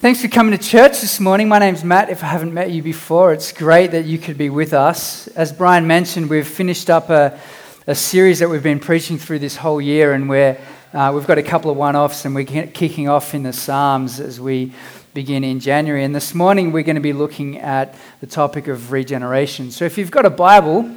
Thanks for coming to church this morning. My name's Matt. If I haven't met you before, it's great that you could be with us. As Brian mentioned, we've finished up a, a series that we've been preaching through this whole year, and we're, uh, we've got a couple of one offs, and we're kicking off in the Psalms as we begin in January. And this morning, we're going to be looking at the topic of regeneration. So if you've got a Bible,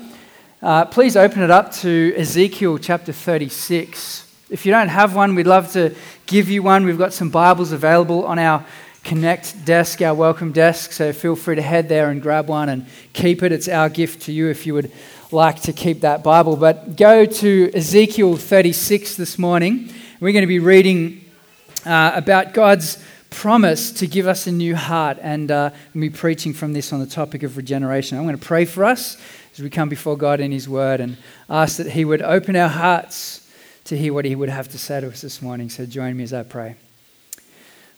uh, please open it up to Ezekiel chapter 36. If you don't have one, we'd love to give you one. We've got some Bibles available on our Connect desk, our welcome desk. So feel free to head there and grab one and keep it. It's our gift to you if you would like to keep that Bible. But go to Ezekiel 36 this morning. We're going to be reading uh, about God's promise to give us a new heart. And uh, we'll be preaching from this on the topic of regeneration. I'm going to pray for us as we come before God in His Word and ask that He would open our hearts to hear what He would have to say to us this morning. So join me as I pray.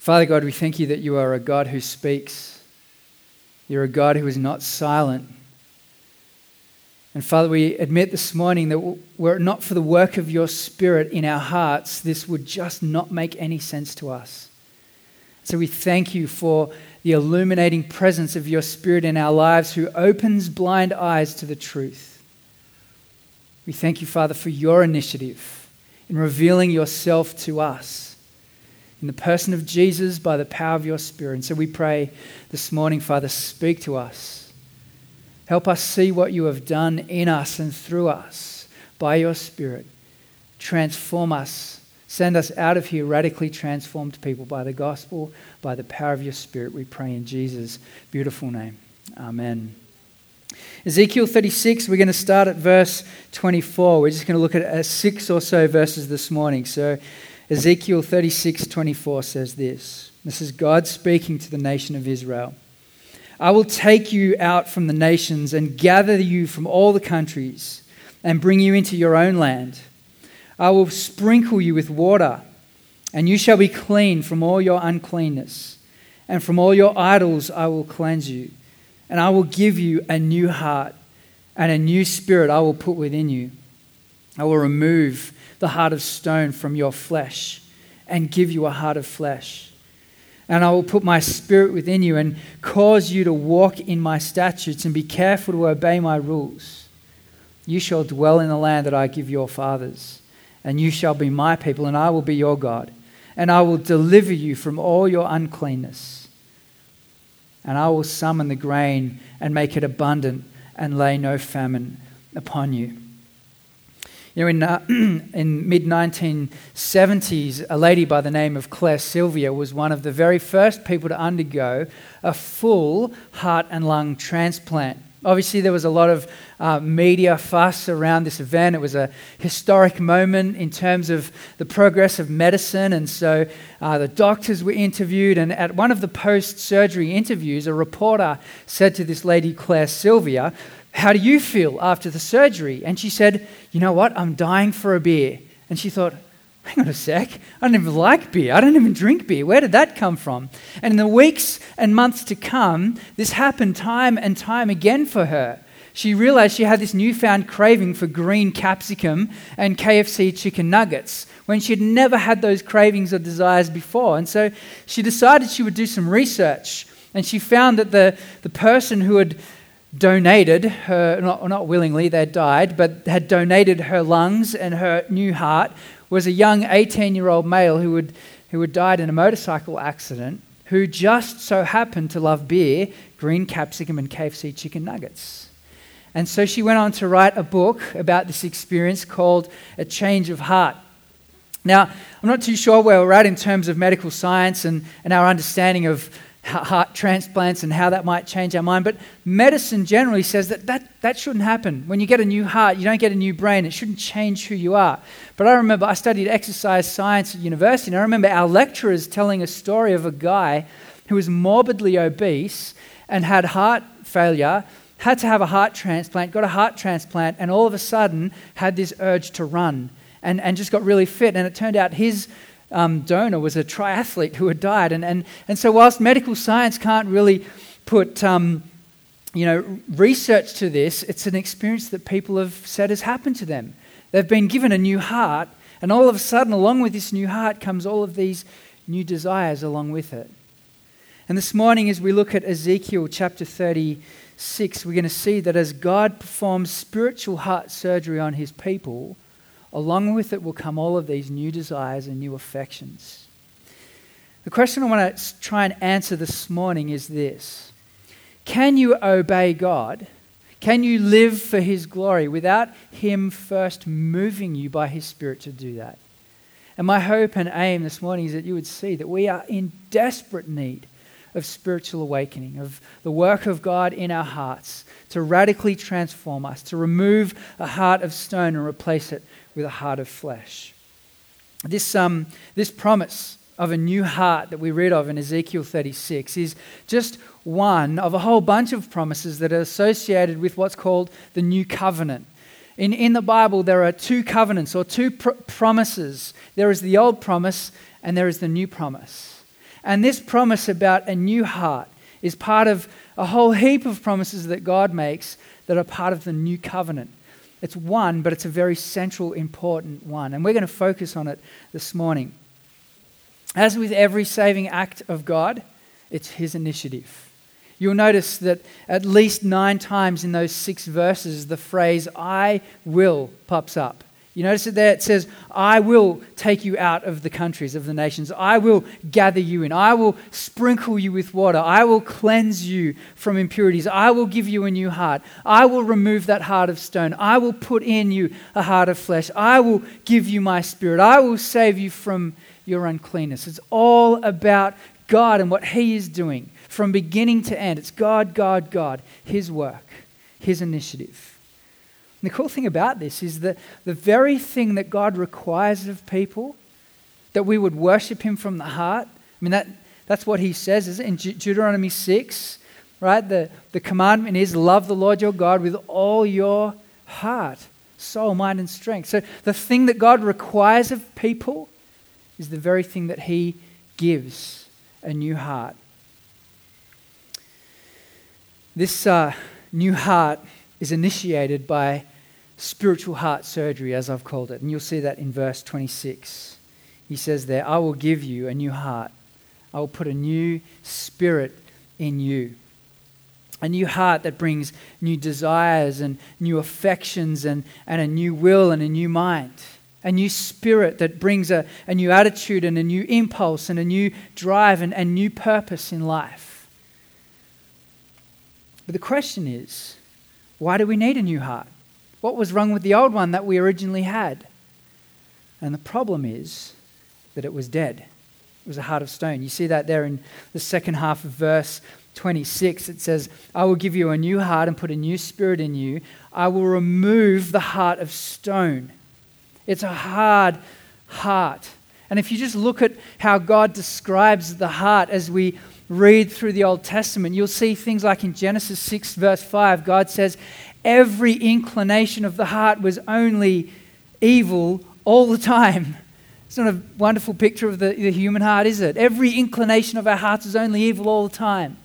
Father God, we thank you that you are a God who speaks. You're a God who is not silent. And Father, we admit this morning that were it not for the work of your Spirit in our hearts, this would just not make any sense to us. So we thank you for the illuminating presence of your Spirit in our lives who opens blind eyes to the truth. We thank you, Father, for your initiative in revealing yourself to us in the person of Jesus by the power of your Spirit. And so we pray this morning, Father, speak to us. Help us see what you have done in us and through us by your Spirit. Transform us. Send us out of here radically transformed people by the gospel, by the power of your Spirit. We pray in Jesus' beautiful name. Amen. Ezekiel 36, we're going to start at verse 24. We're just going to look at uh, six or so verses this morning. So Ezekiel 36 24 says this This is God speaking to the nation of Israel. I will take you out from the nations and gather you from all the countries and bring you into your own land. I will sprinkle you with water, and you shall be clean from all your uncleanness, and from all your idols I will cleanse you. And I will give you a new heart, and a new spirit I will put within you. I will remove the heart of stone from your flesh and give you a heart of flesh. And I will put my spirit within you and cause you to walk in my statutes and be careful to obey my rules. You shall dwell in the land that I give your fathers, and you shall be my people, and I will be your God. And I will deliver you from all your uncleanness. And I will summon the grain and make it abundant and lay no famine upon you. You know, in, uh, in mid 1970s, a lady by the name of Claire Sylvia was one of the very first people to undergo a full heart and lung transplant. Obviously, there was a lot of uh, media fuss around this event. It was a historic moment in terms of the progress of medicine. And so uh, the doctors were interviewed. And at one of the post surgery interviews, a reporter said to this lady, Claire Sylvia, how do you feel after the surgery? And she said, You know what? I'm dying for a beer. And she thought, Hang on a sec. I don't even like beer. I don't even drink beer. Where did that come from? And in the weeks and months to come, this happened time and time again for her. She realized she had this newfound craving for green capsicum and KFC chicken nuggets when she'd never had those cravings or desires before. And so she decided she would do some research. And she found that the, the person who had donated her, not, not willingly, they died, but had donated her lungs and her new heart was a young 18 year old male who had, who had died in a motorcycle accident who just so happened to love beer, green capsicum, and KFC chicken nuggets. And so she went on to write a book about this experience called A Change of Heart. Now, I'm not too sure where we're at in terms of medical science and, and our understanding of heart transplants and how that might change our mind. But medicine generally says that, that that shouldn't happen. When you get a new heart, you don't get a new brain. It shouldn't change who you are. But I remember I studied exercise science at university, and I remember our lecturers telling a story of a guy who was morbidly obese and had heart failure, had to have a heart transplant, got a heart transplant, and all of a sudden had this urge to run and, and just got really fit. And it turned out his um, donor was a triathlete who had died. And, and, and so, whilst medical science can't really put um, you know, research to this, it's an experience that people have said has happened to them. They've been given a new heart, and all of a sudden, along with this new heart, comes all of these new desires along with it. And this morning, as we look at Ezekiel chapter 36, we're going to see that as God performs spiritual heart surgery on his people, along with it will come all of these new desires and new affections. The question I want to try and answer this morning is this Can you obey God? Can you live for His glory without Him first moving you by His Spirit to do that? And my hope and aim this morning is that you would see that we are in desperate need of spiritual awakening, of the work of God in our hearts to radically transform us, to remove a heart of stone and replace it with a heart of flesh. This, um, this promise of a new heart that we read of in Ezekiel 36 is just one of a whole bunch of promises that are associated with what's called the new covenant. In, in the Bible, there are two covenants or two pr- promises there is the old promise and there is the new promise. And this promise about a new heart is part of a whole heap of promises that God makes that are part of the new covenant. It's one, but it's a very central, important one. And we're going to focus on it this morning. As with every saving act of God, it's His initiative. You'll notice that at least nine times in those six verses, the phrase I will pops up. You notice it there? It says, I will take you out of the countries of the nations. I will gather you in. I will sprinkle you with water. I will cleanse you from impurities. I will give you a new heart. I will remove that heart of stone. I will put in you a heart of flesh. I will give you my spirit. I will save you from your uncleanness. It's all about God and what He is doing from beginning to end. It's God, God, God, His work, His initiative. And the cool thing about this is that the very thing that God requires of people, that we would worship Him from the heart, I mean, that, that's what He says, is it? In De- Deuteronomy 6, right? The, the commandment is love the Lord your God with all your heart, soul, mind, and strength. So the thing that God requires of people is the very thing that He gives a new heart. This uh, new heart is initiated by spiritual heart surgery, as I've called it. And you'll see that in verse 26. He says there, I will give you a new heart, I will put a new spirit in you. A new heart that brings new desires and new affections and, and a new will and a new mind. A new spirit that brings a, a new attitude and a new impulse and a new drive and, and new purpose in life. But the question is why do we need a new heart? What was wrong with the old one that we originally had? And the problem is that it was dead. It was a heart of stone. You see that there in the second half of verse 26. It says, I will give you a new heart and put a new spirit in you. I will remove the heart of stone. It's a hard heart. And if you just look at how God describes the heart as we read through the Old Testament, you'll see things like in Genesis 6, verse 5, God says, every inclination of the heart was only evil all the time. It's not a wonderful picture of the, the human heart, is it? Every inclination of our hearts is only evil all the time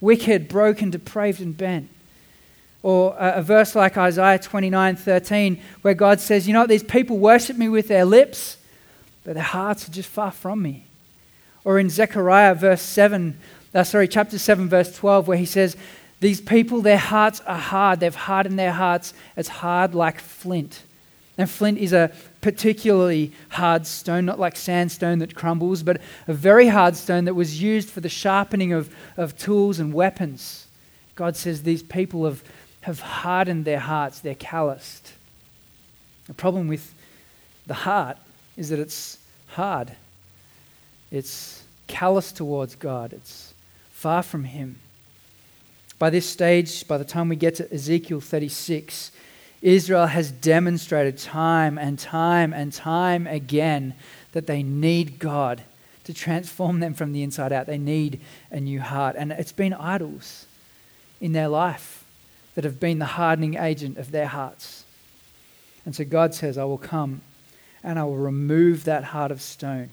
wicked, broken, depraved, and bent. Or a, a verse like Isaiah 29 13, where God says, You know what? These people worship me with their lips, but their hearts are just far from me. Or in Zechariah, verse 7, uh, sorry, chapter 7, verse 12, where he says, these people, their hearts are hard. They've hardened their hearts. It's hard like flint. And flint is a particularly hard stone, not like sandstone that crumbles, but a very hard stone that was used for the sharpening of, of tools and weapons. God says these people have, have hardened their hearts, they're calloused. The problem with the heart is that it's hard, it's callous towards God, it's far from Him. By this stage, by the time we get to Ezekiel 36, Israel has demonstrated time and time and time again that they need God to transform them from the inside out. They need a new heart. And it's been idols in their life that have been the hardening agent of their hearts. And so God says, I will come and I will remove that heart of stone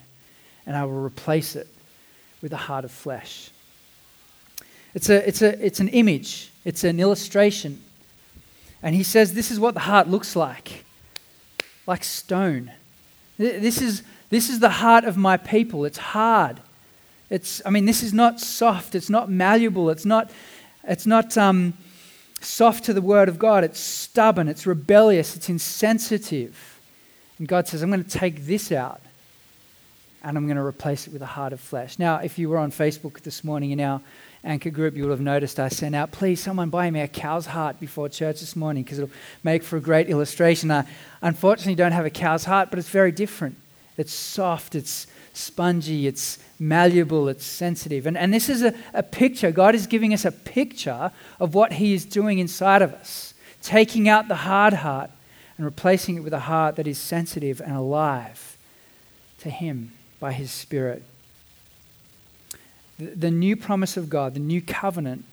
and I will replace it with a heart of flesh. It's, a, it's, a, it's an image, it's an illustration. And he says, This is what the heart looks like like stone. This is, this is the heart of my people. It's hard. It's, I mean, this is not soft, it's not malleable, it's not, it's not um, soft to the word of God. It's stubborn, it's rebellious, it's insensitive. And God says, I'm going to take this out and I'm going to replace it with a heart of flesh. Now, if you were on Facebook this morning in our anchor group, you will have noticed I sent out, please, someone buy me a cow's heart before church this morning because it'll make for a great illustration. I unfortunately don't have a cow's heart, but it's very different. It's soft, it's spongy, it's malleable, it's sensitive. And, and this is a, a picture. God is giving us a picture of what He is doing inside of us, taking out the hard heart and replacing it with a heart that is sensitive and alive to Him by His Spirit. The, new promise of God, the new covenant,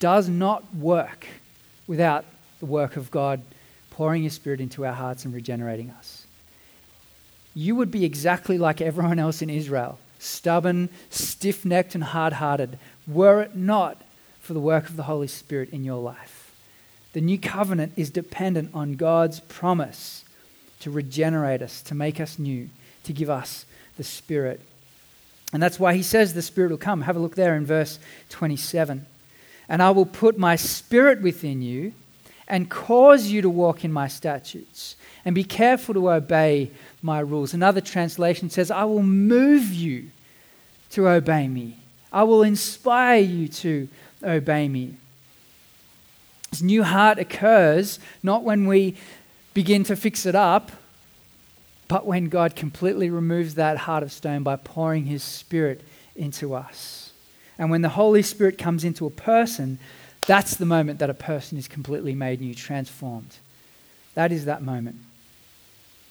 does not work without the work of God pouring His Spirit into our hearts and regenerating us. You would be exactly like everyone else in Israel stubborn, stiff necked, and hard hearted, were it not for the work of the Holy Spirit in your life. The new covenant is dependent on God's promise to regenerate us, to make us new, to give us the Spirit. And that's why he says the Spirit will come. Have a look there in verse 27. And I will put my Spirit within you and cause you to walk in my statutes and be careful to obey my rules. Another translation says, I will move you to obey me. I will inspire you to obey me. This new heart occurs not when we begin to fix it up, but when God completely removes that heart of stone by pouring his spirit into us. And when the Holy Spirit comes into a person, that's the moment that a person is completely made new, transformed. That is that moment.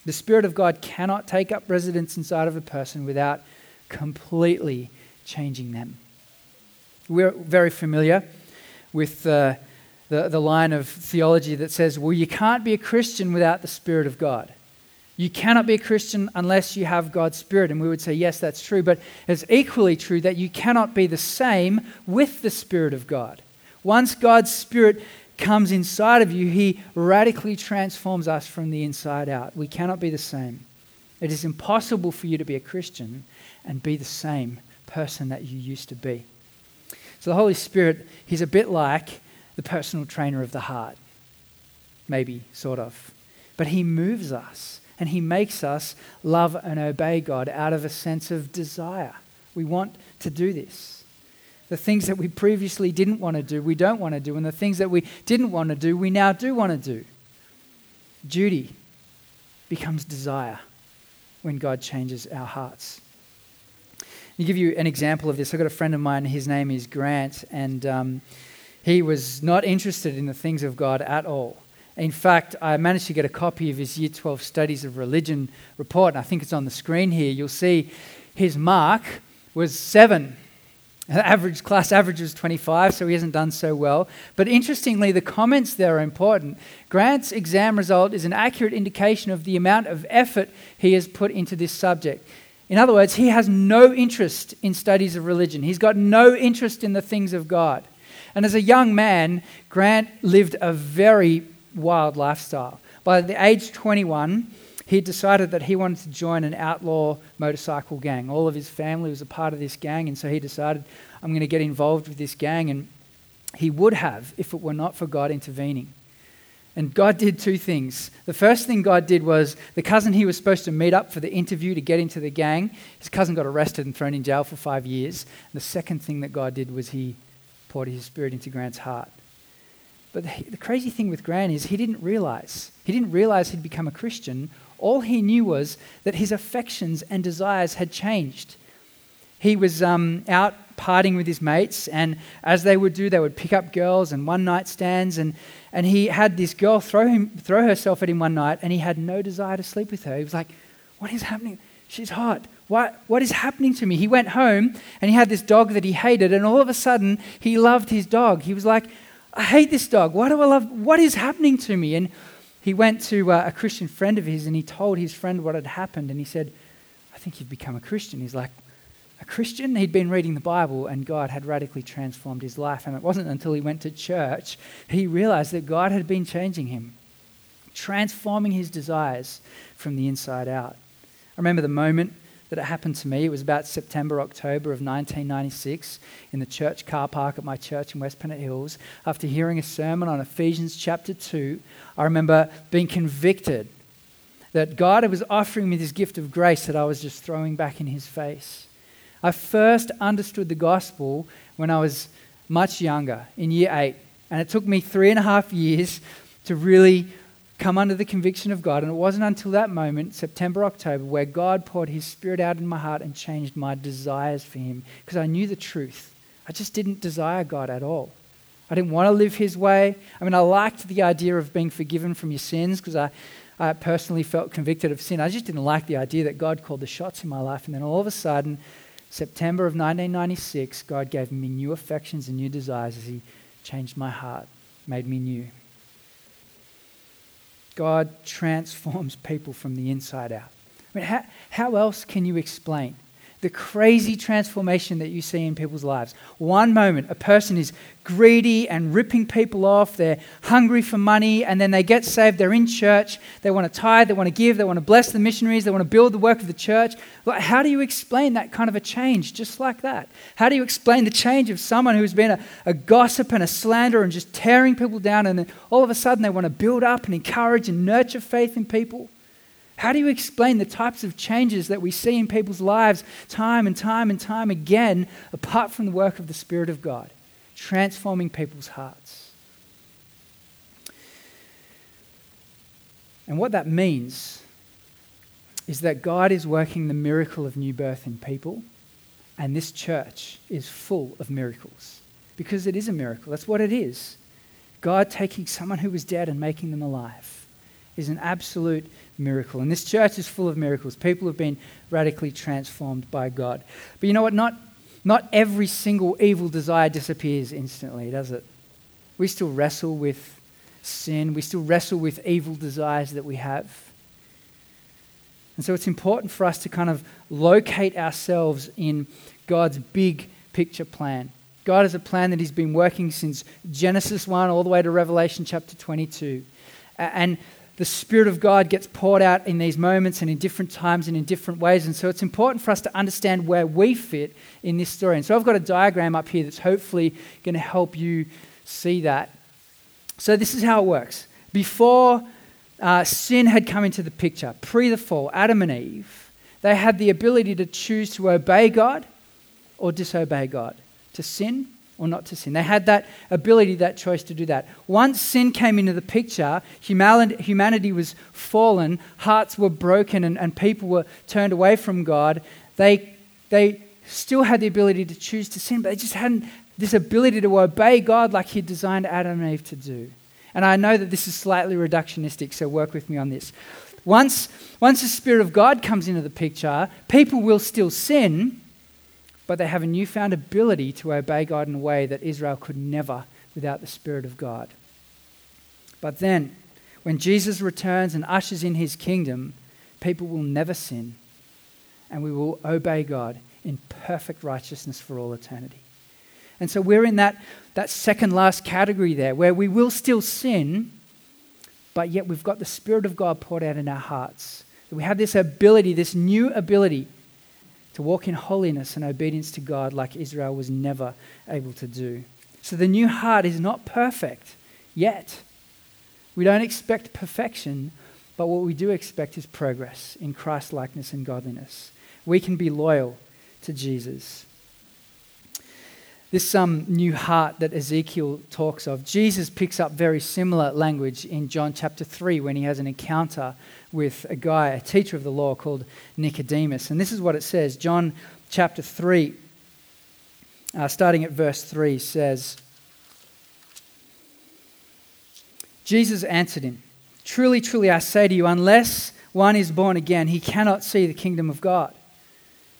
The Spirit of God cannot take up residence inside of a person without completely changing them. We're very familiar with uh, the, the line of theology that says, well, you can't be a Christian without the Spirit of God. You cannot be a Christian unless you have God's Spirit. And we would say, yes, that's true. But it's equally true that you cannot be the same with the Spirit of God. Once God's Spirit comes inside of you, He radically transforms us from the inside out. We cannot be the same. It is impossible for you to be a Christian and be the same person that you used to be. So the Holy Spirit, He's a bit like the personal trainer of the heart. Maybe, sort of. But He moves us and He makes us love and obey God out of a sense of desire. We want to do this. The things that we previously didn't want to do, we don't want to do. And the things that we didn't want to do, we now do want to do. Duty becomes desire when God changes our hearts. To give you an example of this, I've got a friend of mine, his name is Grant, and um, he was not interested in the things of God at all. In fact, I managed to get a copy of his Year 12 Studies of Religion report, and I think it's on the screen here. You'll see his mark was seven average class average was 25, so he hasn't done so well. But interestingly, the comments there are important. Grant's exam result is an accurate indication of the amount of effort he has put into this subject. In other words, he has no interest in studies of religion. He's got no interest in the things of God. And as a young man, Grant lived a very wild lifestyle. By the age 21, he decided that he wanted to join an outlaw motorcycle gang. All of his family was a part of this gang, and so he decided, I'm going to get involved with this gang. And he would have if it were not for God intervening. And God did two things. The first thing God did was the cousin he was supposed to meet up for the interview to get into the gang, his cousin got arrested and thrown in jail for five years. And the second thing that God did was he poured his spirit into Grant's heart. But the, crazy thing with Grant is he didn't realize. He didn't realize he'd become a Christian all he knew was that his affections and desires had changed. He was um, out partying with his mates, and as they would do, they would pick up girls and one night stands. And, and he had this girl throw, him, throw herself at him one night, and he had no desire to sleep with her. He was like, What is happening? She's hot. What, what is happening to me? He went home and he had this dog that he hated, and all of a sudden, he loved his dog. He was like, I hate this dog. Why do I love? What is happening to me? And he went to uh, a Christian friend of his and he told his friend what had happened. And he said, I think you've become a Christian. He's like, a Christian? He'd been reading the Bible and God had radically transformed his life. And it wasn't until he went to church he realized that God had been changing him, transforming his desires from the inside out. I remember the moment that it happened to me. It was about September, October of 1996 in the church car park at my church in West Pennant Hills. After hearing a sermon on Ephesians chapter 2, I remember being convicted that God was offering me this gift of grace that I was just throwing back in His face. I first understood the gospel when I was much younger, in year eight. And it took me three and a half years to really come under the conviction of God. And it wasn't until that moment, September, October, where God poured His Spirit out in my heart and changed my desires for Him because I knew the truth. I just didn't desire God at all. I didn't want to live His way. I mean, I liked the idea of being forgiven from your sins because I, I personally felt convicted of sin. I just didn't like the idea that God called the shots in my life. And then all of a sudden, September of 1996, God gave me new affections and new desires as He changed my heart, made me new. God transforms people from the inside out. I mean, how, how else can you explain the crazy transformation that you see in people's lives. One moment, a person is greedy and ripping people off, they're hungry for money, and then they get saved, they're in church, they want to tithe, they want to give, they want to bless the missionaries, they want to build the work of the church. Like, How do you explain that kind of a change just like that? How do you explain the change of someone who's been a, a gossip and a slanderer and just tearing people down, and then all of a sudden they want to build up and encourage and nurture faith in people? How do you explain the types of changes that we see in people's lives time and time and time again, apart from the work of the Spirit of God, transforming people's hearts? And what that means is that God is working the miracle of new birth in people, and this church is full of miracles. Because it is a miracle. That's what it is. God taking someone who was dead and making them alive is an absolute miracle. And this church is full of miracles. People have been radically transformed by God. But you know what? Not, not every single evil desire disappears instantly, does it? We still wrestle with sin, we still wrestle with evil desires that we have. And so it's important for us to kind of locate ourselves in God's big picture plan. God has a plan that He's been working since Genesis 1 all the way to Revelation chapter 22. And the Spirit of God gets poured out in these moments and in different times and in different ways. And so it's important for us to understand where we fit in this story. And so I've got a diagram up here that's hopefully going to help you see that. So this is how it works. Before uh, sin had come into the picture, pre the fall, Adam and Eve, they had the ability to choose to obey God or disobey God, to sin or not to sin. They had that ability, that choice to do that. Once sin came into the picture, humanity was fallen, hearts were broken, and, and people were turned away from God. They, they still had the ability to choose to sin, but they just hadn't this ability to obey God like He designed Adam and Eve to do. And I know that this is slightly reductionistic, so work with me on this. Once, once the Spirit of God comes into the picture, people will still sin but they have a newfound ability to obey God in a way that Israel could never without the Spirit of God. But then, when Jesus returns and ushers in his kingdom, people will never sin, and we will obey God in perfect righteousness for all eternity. And so we're in that, that second last category there, where we will still sin, but yet we've got the Spirit of God poured out in our hearts. We have this ability, this new ability to walk in holiness and obedience to God like Israel was never able to do. So the new heart is not perfect yet. We don't expect perfection, but what we do expect is progress in Christ likeness and godliness. We can be loyal to Jesus. This um, new heart that Ezekiel talks of, Jesus picks up very similar language in John chapter 3 when he has an encounter with a guy, a teacher of the law called Nicodemus. And this is what it says John chapter 3, uh, starting at verse 3, says, Jesus answered him, Truly, truly, I say to you, unless one is born again, he cannot see the kingdom of God.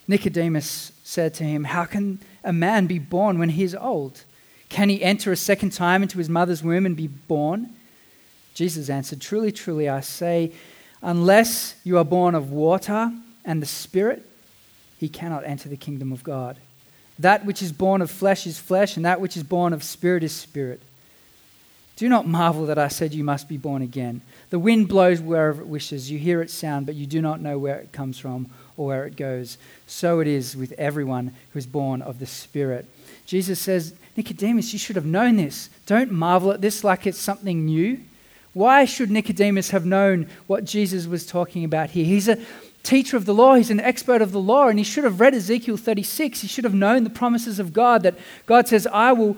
Nicodemus said to him, How can a man be born when he is old? Can he enter a second time into his mother's womb and be born? Jesus answered, Truly, truly, I say Unless you are born of water and the Spirit, he cannot enter the kingdom of God. That which is born of flesh is flesh, and that which is born of spirit is spirit. Do not marvel that I said you must be born again. The wind blows wherever it wishes. You hear its sound, but you do not know where it comes from or where it goes. So it is with everyone who is born of the Spirit. Jesus says, Nicodemus, you should have known this. Don't marvel at this like it's something new. Why should Nicodemus have known what Jesus was talking about here? He's a teacher of the law, he's an expert of the law, and he should have read Ezekiel 36. He should have known the promises of God that God says, I will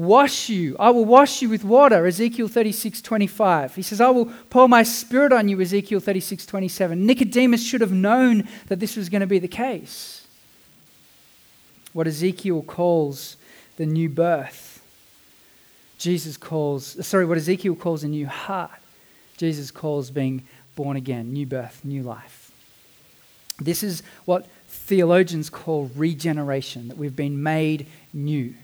wash you. I will wash you with water, Ezekiel 36, 25. He says, I will pour my spirit on you, Ezekiel 36, 27. Nicodemus should have known that this was going to be the case. What Ezekiel calls the new birth, Jesus calls, sorry, what Ezekiel calls a new heart, Jesus calls being born again, new birth, new life. This is what theologians call regeneration, that we've been made new.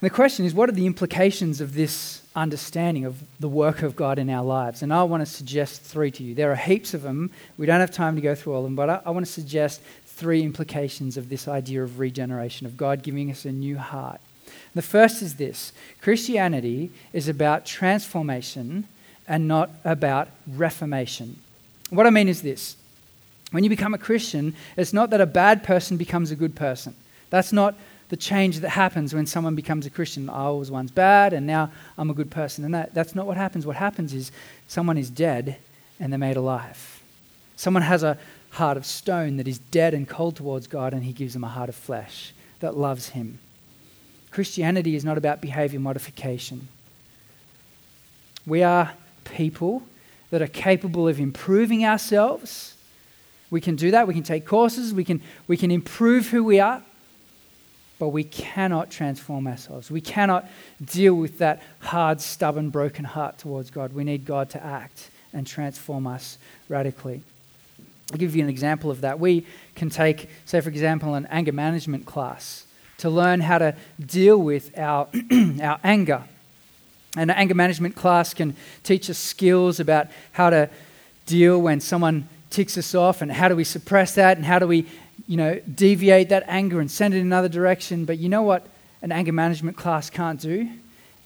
And the question is, what are the implications of this understanding of the work of God in our lives? And I want to suggest three to you. There are heaps of them. We don't have time to go through all of them, but I, I want to suggest three implications of this idea of regeneration, of God giving us a new heart. The first is this Christianity is about transformation and not about reformation. What I mean is this when you become a Christian, it's not that a bad person becomes a good person. That's not the change that happens when someone becomes a Christian. I was once bad and now I'm a good person. And that, that's not what happens. What happens is someone is dead and they're made alive. Someone has a heart of stone that is dead and cold towards God and he gives them a heart of flesh that loves him. Christianity is not about behavior modification. We are people that are capable of improving ourselves. We can do that. We can take courses. We can, we can improve who we are but we cannot transform ourselves. We cannot deal with that hard, stubborn, broken heart towards God. We need God to act and transform us radically. I'll give you an example of that. We can take, say, for example, an anger management class to learn how to deal with our, our anger. And an anger management class can teach us skills about how to deal when someone ticks us off and how do we suppress that and how do we you know, deviate that anger and send it in another direction. But you know what an anger management class can't do?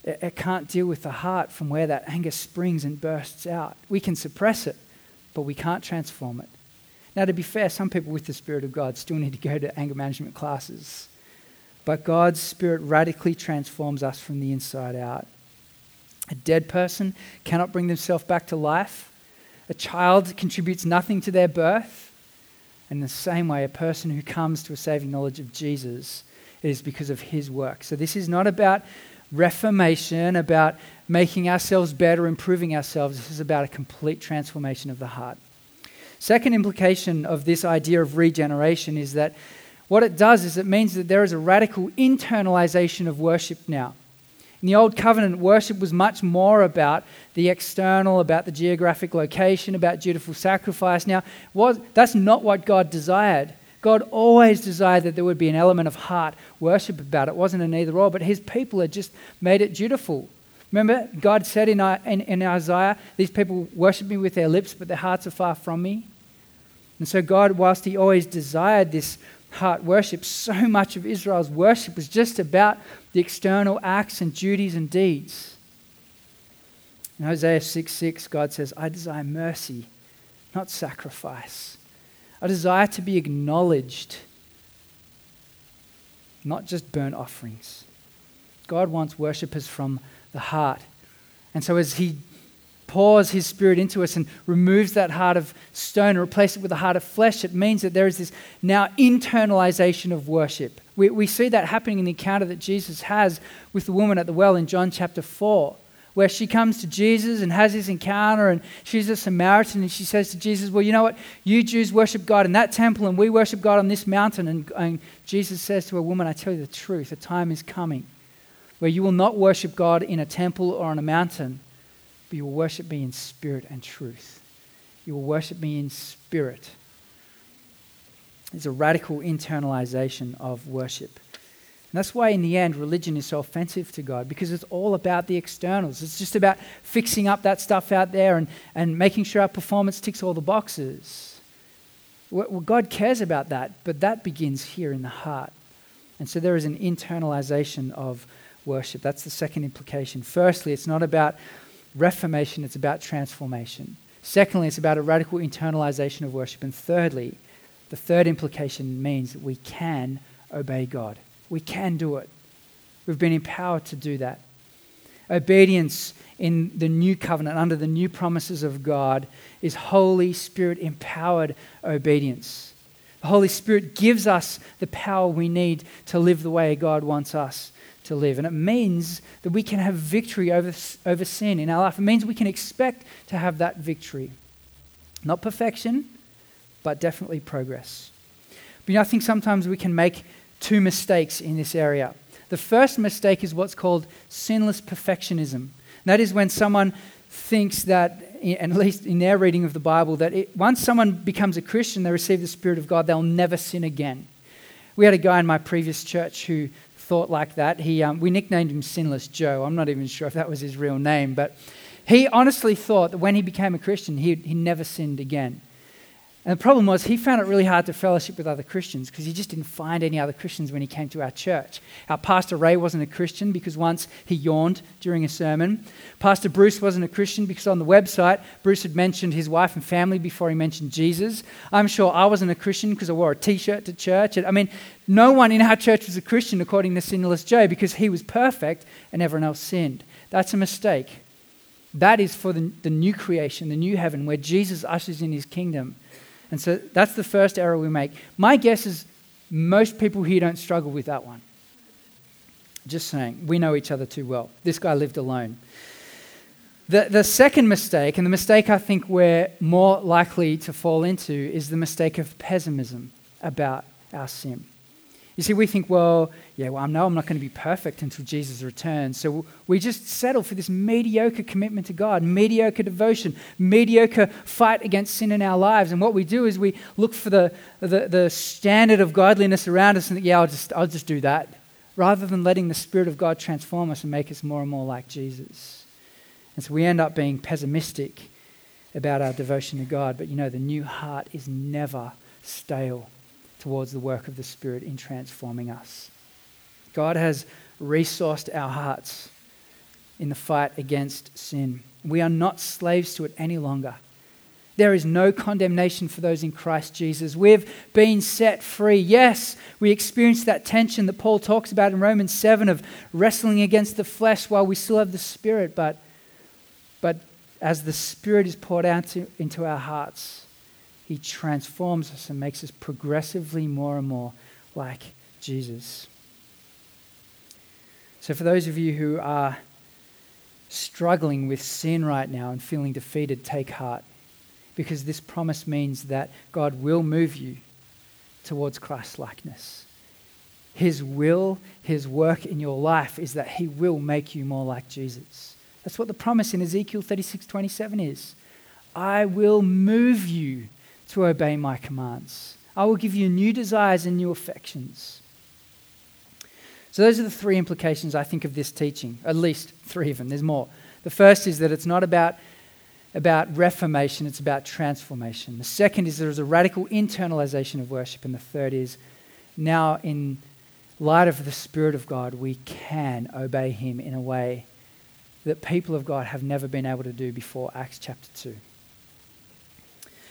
It, it can't deal with the heart from where that anger springs and bursts out. We can suppress it, but we can't transform it. Now, to be fair, some people with the Spirit of God still need to go to anger management classes. But God's Spirit radically transforms us from the inside out. A dead person cannot bring themselves back to life. A child contributes nothing to their birth. In the same way, a person who comes to a saving knowledge of Jesus is because of his work. So this is not about reformation, about making ourselves better, improving ourselves. This is about a complete transformation of the heart. Second implication of this idea of regeneration is that what it does is it means that there is a radical internalization of worship now. In the Old Covenant, worship was much more about the external, about the geographic location, about dutiful sacrifice. Now, that's not what God desired. God always desired that there would be an element of heart worship about it. It wasn't an either or, but his people had just made it dutiful. Remember, God said in, uh, in, in Isaiah, These people worship me with their lips, but their hearts are far from me. And so, God, whilst he always desired this heart worship, so much of Israel's worship was just about the external acts and duties and deeds. In Hosea 6 6, God says, I desire mercy, not sacrifice. I desire to be acknowledged, not just burnt offerings. God wants worshippers from the heart. And so, as He pours his spirit into us and removes that heart of stone and replaces it with a heart of flesh, it means that there is this now internalization of worship. We, we see that happening in the encounter that Jesus has with the woman at the well in John chapter 4, where she comes to Jesus and has this encounter, and she's a Samaritan, and she says to Jesus, Well, you know what? You Jews worship God in that temple, and we worship God on this mountain. And, and Jesus says to a woman, I tell you the truth, a time is coming where you will not worship God in a temple or on a mountain but you will worship me in spirit and truth. You will worship me in spirit. It's a radical internalization of worship. And that's why, in the end, religion is so offensive to God because it's all about the externals. It's just about fixing up that stuff out there and, and making sure our performance ticks all the boxes. Well, God cares about that, but that begins here in the heart. And so there is an internalization of worship. That's the second implication. Firstly, it's not about reformation, it's about transformation. Secondly, it's about a radical internalization of worship. And thirdly, the third implication means we can obey God. We can do it. We've been empowered to do that. Obedience in the new covenant, under the new promises of God, is Holy Spirit empowered obedience. The Holy Spirit gives us the power we need to live the way God wants us to live. And it means that we can have victory over, over sin in our life. It means we can expect to have that victory. Not perfection, but definitely progress. But you know, I think sometimes we can make two mistakes in this area. The first mistake is what's called sinless perfectionism. That is when someone thinks that, at least in their reading of the Bible, that it, once someone becomes a Christian, they receive the Spirit of God, they'll never sin again. We had a guy in my previous church who thought like that. He, um, we nicknamed him Sinless Joe. I'm not even sure if that was his real name, but he honestly thought that when he became a Christian, he, he never sinned again. And the problem was, he found it really hard to fellowship with other Christians because he just didn't find any other Christians when he came to our church. Our pastor Ray wasn't a Christian because once he yawned during a sermon. Pastor Bruce wasn't a Christian because on the website, Bruce had mentioned his wife and family before he mentioned Jesus. I'm sure I wasn't a Christian because I wore a t shirt to church. I mean, no one in our church was a Christian according to Sinless Joe because he was perfect and everyone else sinned. That's a mistake. That is for the, the new creation, the new heaven, where Jesus ushers in his kingdom. And so that's the first error we make. My guess is most people here don't struggle with that one. Just saying, we know each other too well. This guy lived alone. The, the second mistake, and the mistake I think we're more likely to fall into, is the mistake of pessimism about our sin. You see, we think, well, yeah, well, I know I'm not going to be perfect until Jesus returns. So we just settle for this mediocre commitment to God, mediocre devotion, mediocre fight against sin in our lives. And what we do is we look for the, the, the standard of godliness around us and yeah, I'll just, I'll just do that, rather than letting the Spirit of God transform us and make us more and more like Jesus. And so we end up being pessimistic about our devotion to God. But you know, the new heart is never stale towards the work of the Spirit in transforming us. God has resourced our hearts in the fight against sin. We are not slaves to it any longer. There is no condemnation for those in Christ Jesus. We've been set free. Yes, we experience that tension that Paul talks about in Romans 7 of wrestling against the flesh while we still have the Spirit, but, but as the Spirit is poured out to, into our hearts, he transforms us and makes us progressively more and more like Jesus. So, for those of you who are struggling with sin right now and feeling defeated, take heart. Because this promise means that God will move you towards Christ likeness. His will, His work in your life is that He will make you more like Jesus. That's what the promise in Ezekiel 36 27 is. I will move you to obey my commands. I will give you new desires and new affections. So, those are the three implications I think of this teaching, at least three of them. There's more. The first is that it's not about, about reformation, it's about transformation. The second is there is a radical internalization of worship. And the third is now, in light of the Spirit of God, we can obey Him in a way that people of God have never been able to do before Acts chapter 2.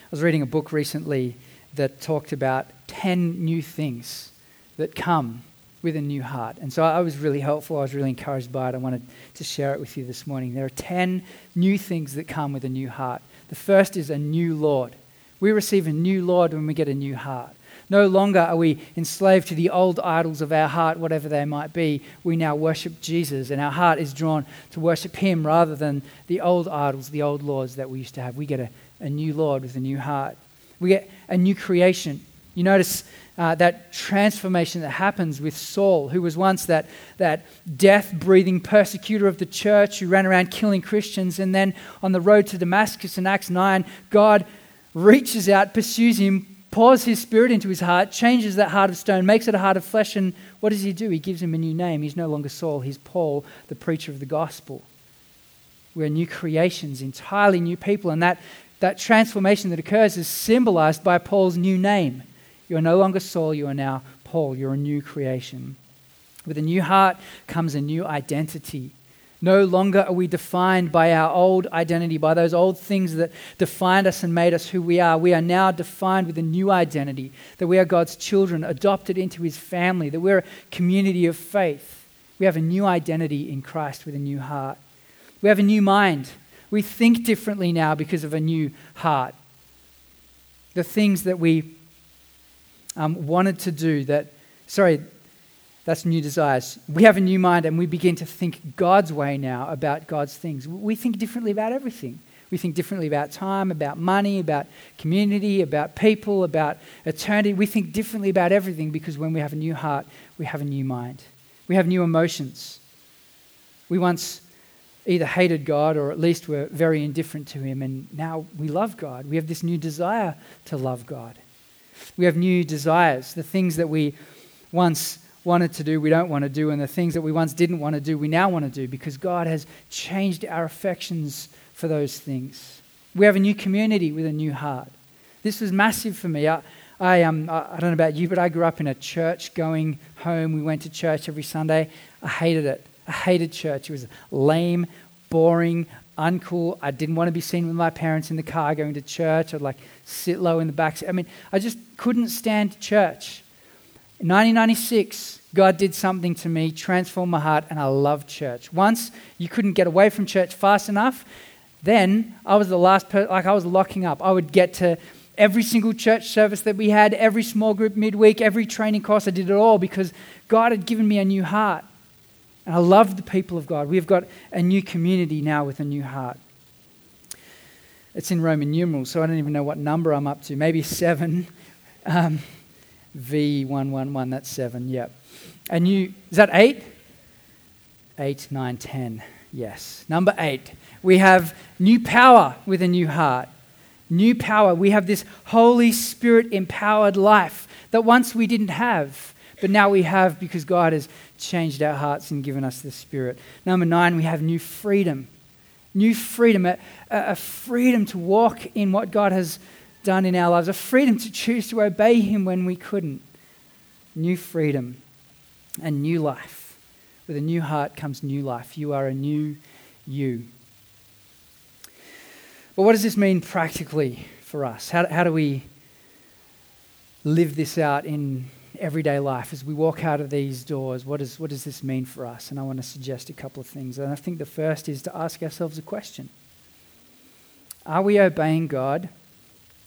I was reading a book recently that talked about 10 new things that come with a new heart. And so I was really helpful. I was really encouraged by it. I wanted to share it with you this morning. There are 10 new things that come with a new heart. The first is a new Lord. We receive a new Lord when we get a new heart. No longer are we enslaved to the old idols of our heart, whatever they might be. We now worship Jesus, and our heart is drawn to worship Him rather than the old idols, the old lords that we used to have. We get a a new Lord with a new heart. We get a new creation. You notice uh, that transformation that happens with Saul, who was once that, that death breathing persecutor of the church who ran around killing Christians. And then on the road to Damascus in Acts 9, God reaches out, pursues him, pours his spirit into his heart, changes that heart of stone, makes it a heart of flesh. And what does he do? He gives him a new name. He's no longer Saul, he's Paul, the preacher of the gospel. We're new creations, entirely new people. And that that transformation that occurs is symbolized by Paul's new name. You are no longer Saul, you are now Paul. You're a new creation. With a new heart comes a new identity. No longer are we defined by our old identity, by those old things that defined us and made us who we are. We are now defined with a new identity that we are God's children, adopted into his family, that we're a community of faith. We have a new identity in Christ with a new heart. We have a new mind. We think differently now because of a new heart. The things that we um, wanted to do that, sorry, that's new desires. We have a new mind and we begin to think God's way now about God's things. We think differently about everything. We think differently about time, about money, about community, about people, about eternity. We think differently about everything because when we have a new heart, we have a new mind. We have new emotions. We once either hated God or at least were very indifferent to Him, and now we love God. We have this new desire to love God. We have new desires, the things that we once wanted to do, we don't want to do, and the things that we once didn't want to do, we now want to do because God has changed our affections for those things. We have a new community with a new heart. This was massive for me. I, I, um, I don't know about you, but I grew up in a church going home. We went to church every Sunday. I hated it. I hated church. It was lame, boring, uncool. I didn't want to be seen with my parents in the car going to church. I'd like sit low in the back. I mean, I just couldn't stand church. In 1996, God did something to me, transformed my heart, and I loved church. Once you couldn't get away from church fast enough, then I was the last person, like I was locking up. I would get to every single church service that we had, every small group midweek, every training course. I did it all because God had given me a new heart. And I love the people of God. We've got a new community now with a new heart. It's in Roman numerals, so I don't even know what number I'm up to. Maybe seven. Um, V111, that's seven, yep. And you, is that eight? Eight, nine, ten, yes. Number eight, we have new power with a new heart. New power. We have this Holy Spirit empowered life that once we didn't have, but now we have because God has changed our hearts and given us the Spirit. Number nine, we have new freedom. New freedom, a, a freedom to walk in what God has done in our lives, a freedom to choose to obey Him when we couldn't. New freedom and new life. With a new heart comes new life. You are a new you. But what does this mean practically for us? How, how do we live this out in everyday life as we walk out of these doors? What, is, what does this mean for us? And I want to suggest a couple of things. And I think the first is to ask ourselves a question Are we obeying God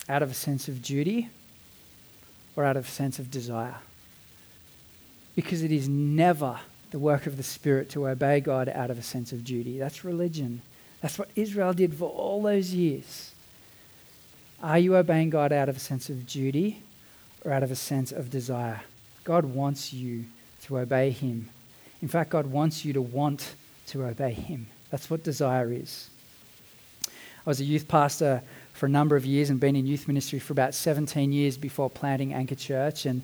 out of a sense of duty or out of a sense of desire. Because it is never the work of the Spirit to obey God out of a sense of duty. That's religion. That's what Israel did for all those years. Are you obeying God out of a sense of duty or out of a sense of desire? God wants you to obey Him. In fact, God wants you to want to obey Him. That's what desire is. I was a youth pastor for a number of years and been in youth ministry for about 17 years before planting Anchor Church. And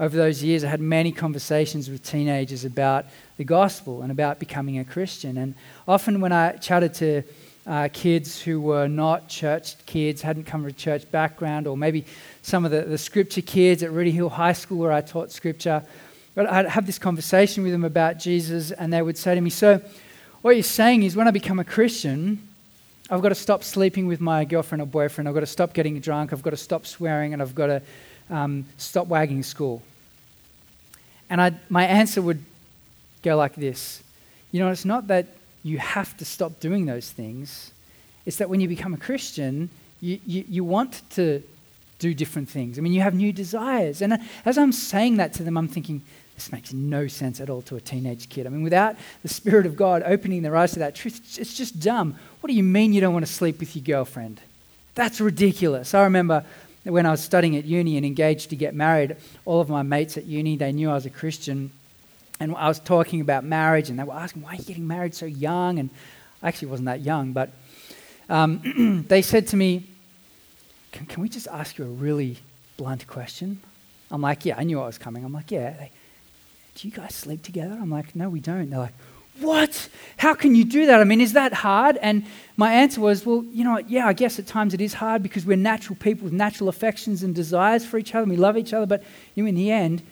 over those years, I had many conversations with teenagers about the gospel and about becoming a Christian. And often, when I chatted to uh, kids who were not church kids, hadn't come from a church background, or maybe some of the, the scripture kids at Rooty Hill High School where I taught scripture, but I'd have this conversation with them about Jesus, and they would say to me, So, what you're saying is when I become a Christian, I've got to stop sleeping with my girlfriend or boyfriend. I've got to stop getting drunk. I've got to stop swearing. And I've got to um, stop wagging school. And I, my answer would go like this You know, it's not that you have to stop doing those things, it's that when you become a Christian, you, you, you want to do different things. I mean, you have new desires. And as I'm saying that to them, I'm thinking, this makes no sense at all to a teenage kid. I mean, without the Spirit of God opening their eyes to that truth, it's just dumb. What do you mean you don't want to sleep with your girlfriend? That's ridiculous. I remember when I was studying at uni and engaged to get married, all of my mates at uni, they knew I was a Christian. And I was talking about marriage, and they were asking, Why are you getting married so young? And I actually wasn't that young, but um, they said to me, can, can, we just ask you a really blunt question? I'm like, Yeah, I knew I was coming. I'm like, Yeah. They, do you guys sleep together? I'm like, no, we don't. They're like, what? How can you do that? I mean, is that hard? And my answer was, well, you know what? Yeah, I guess at times it is hard because we're natural people with natural affections and desires for each other. We love each other. But you know, in the end,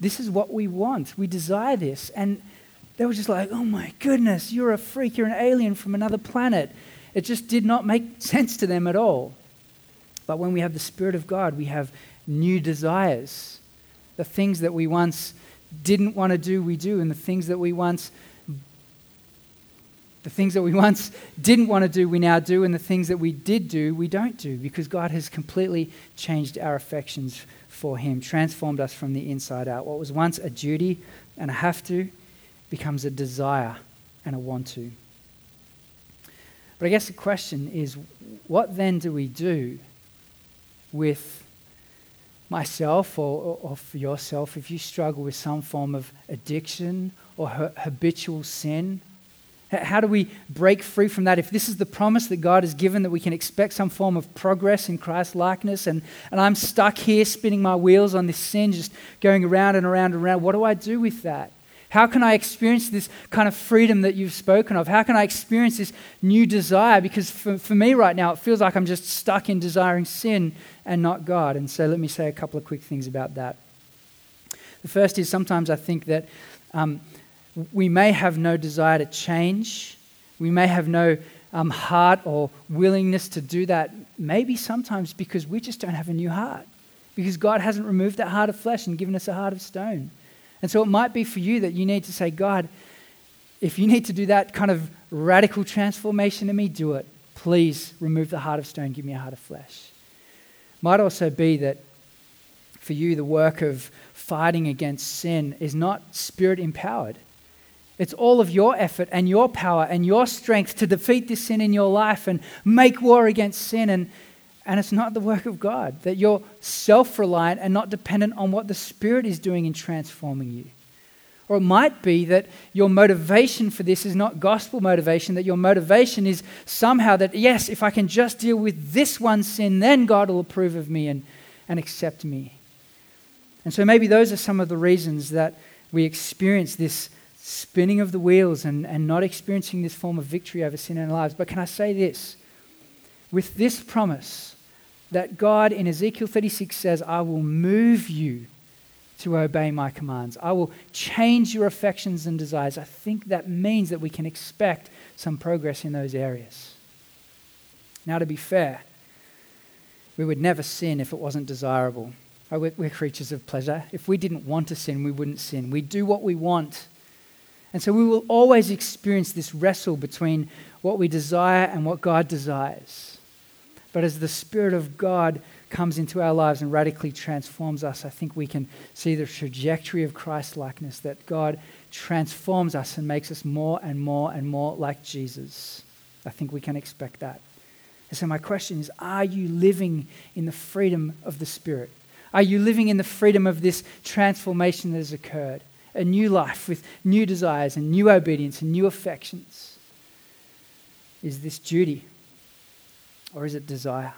this is what we want. We desire this. And They were just like, oh my goodness, you're a freak, you're an alien from another planet. It just did not make sense to them at all. But when we have the Spirit of God, we have new desires. The things that we once didn't want to do, we do, and the things that we once the things that we once didn't want to do, we now do, and the things that we did do, we don't do, because God has completely changed our affections for Him, transformed us from the inside out. What was once a duty and a have to becomes a desire and a want to. But I guess the question is what then do we do with myself or, or, for yourself if you struggle with some form of addiction or habitual sin? How do we break free from that? If this is the promise that God has given that we can expect some form of progress in Christ likeness, and, and I'm stuck here spinning my wheels on this sin, just going around and around and around, what do I do with that? How can I experience this kind of freedom that you've spoken of? How can I experience this new desire? Because for, for me right now, it feels like I'm just stuck in desiring sin and not God. And so let me say a couple of quick things about that. The first is sometimes I think that um, we may have no desire to change, we may have no um, heart or willingness to do that, maybe sometimes because we just don't have a new heart, because God hasn't removed that heart of flesh and given us a heart of stone. And so it might be for you that you need to say, God, if you need to do that kind of radical transformation in me, do it. Please remove the heart of stone, give me a heart of flesh. Might also be that for you, the work of fighting against sin is not spirit empowered. It's all of your effort and your power and your strength to defeat this sin in your life and make war against sin. And, and it's not the work of God, that you're self reliant and not dependent on what the Spirit is doing in transforming you. Or it might be that your motivation for this is not gospel motivation, that your motivation is somehow that, yes, if I can just deal with this one sin, then God will approve of me and, and accept me. And so maybe those are some of the reasons that we experience this spinning of the wheels and, and not experiencing this form of victory over sin in our lives. But can I say this? With this promise, that God in Ezekiel 36 says, I will move you to obey my commands. I will change your affections and desires. I think that means that we can expect some progress in those areas. Now, to be fair, we would never sin if it wasn't desirable. Uh, we're creatures of pleasure. If we didn't want to sin, we wouldn't sin. We do what we want. And so we will always experience this wrestle between what we desire and what God desires. But as the Spirit of God comes into our lives and radically transforms us, I think we can see the trajectory of Christ likeness that God transforms us and makes us more and more and more like Jesus. I think we can expect that. And so, my question is Are you living in the freedom of the Spirit? Are you living in the freedom of this transformation that has occurred? A new life with new desires and new obedience and new affections? Is this duty or is it desire?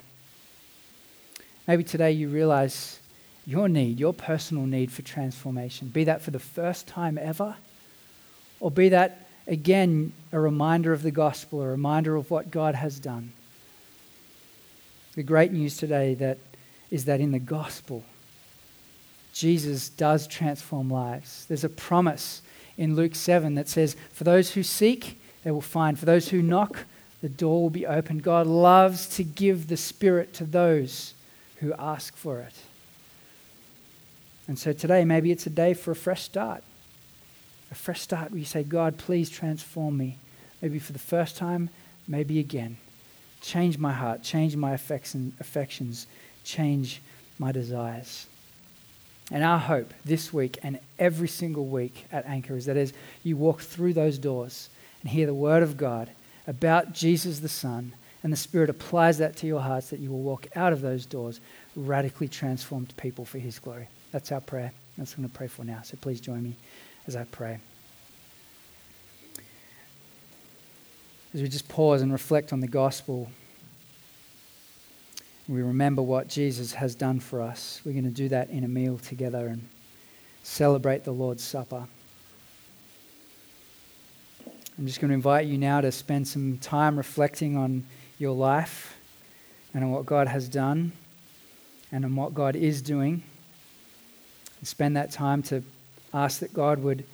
Maybe today you realize your need, your personal need for transformation, be that for the first time ever, or be that again a reminder of the gospel, a reminder of what God has done. The great news today that is that in the gospel, Jesus does transform lives. There's a promise in Luke 7 that says, For those who seek, they will find. For those who knock, the door will be open. God loves to give the Spirit to those who ask for it. And so today, maybe it's a day for a fresh start. A fresh start where you say, God, please transform me. Maybe for the first time, maybe again. Change my heart, change my affections, change my desires. And our hope this week and every single week at Anchor is that as you walk through those doors and hear the word of God, about Jesus the Son, and the Spirit applies that to your hearts, that you will walk out of those doors radically transformed people for His glory. That's our prayer. That's what I'm going to pray for now. So please join me as I pray. As we just pause and reflect on the gospel, we remember what Jesus has done for us. We're going to do that in a meal together and celebrate the Lord's Supper. I'm just going to invite you now to spend some time reflecting on your life and on what God has done and on what God is doing. And spend that time to ask that God would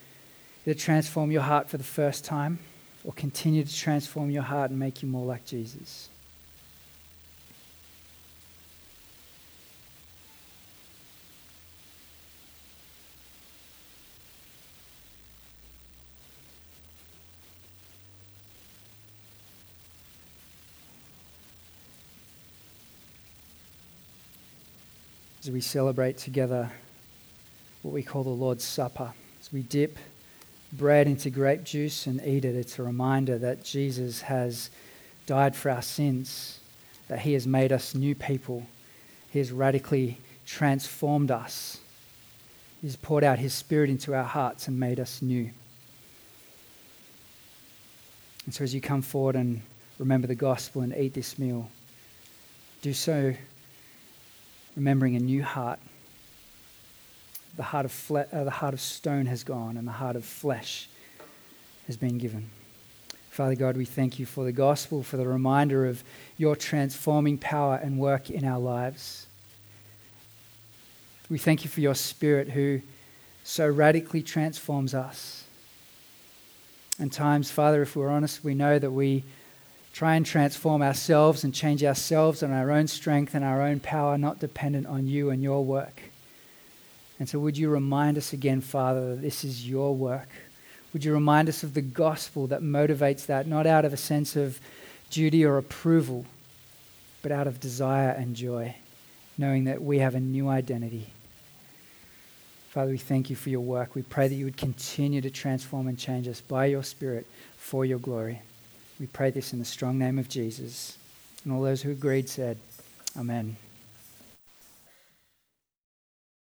it transform your heart for the first time or continue to transform your heart and make you more like Jesus? We celebrate together what we call the Lord's Supper. As we dip bread into grape juice and eat it, it's a reminder that Jesus has died for our sins, that he has made us new people, he has radically transformed us. He's poured out his spirit into our hearts and made us new. And so as you come forward and remember the gospel and eat this meal, do so remembering a new heart. The heart of, fle- uh, the heart of stone has gone, and the heart of flesh has been given. Father God, we thank you for the gospel, for the reminder of your transforming power and work in our lives. We thank you for your spirit who so radically transforms us. And times, Father, if we're honest, we know that we try and transform ourselves and change ourselves on our own strength and our own power, not dependent on you and your work. And so, would you remind us again, Father, that this is your work? Would you remind us of the gospel that motivates that, not out of a sense of duty or approval, but out of desire and joy, knowing that we have a new identity. Father, we thank you for your work. We pray that you would continue to transform and change us by your Spirit for your glory. We pray this in the strong name of Jesus. And all those who agreed said, Amen.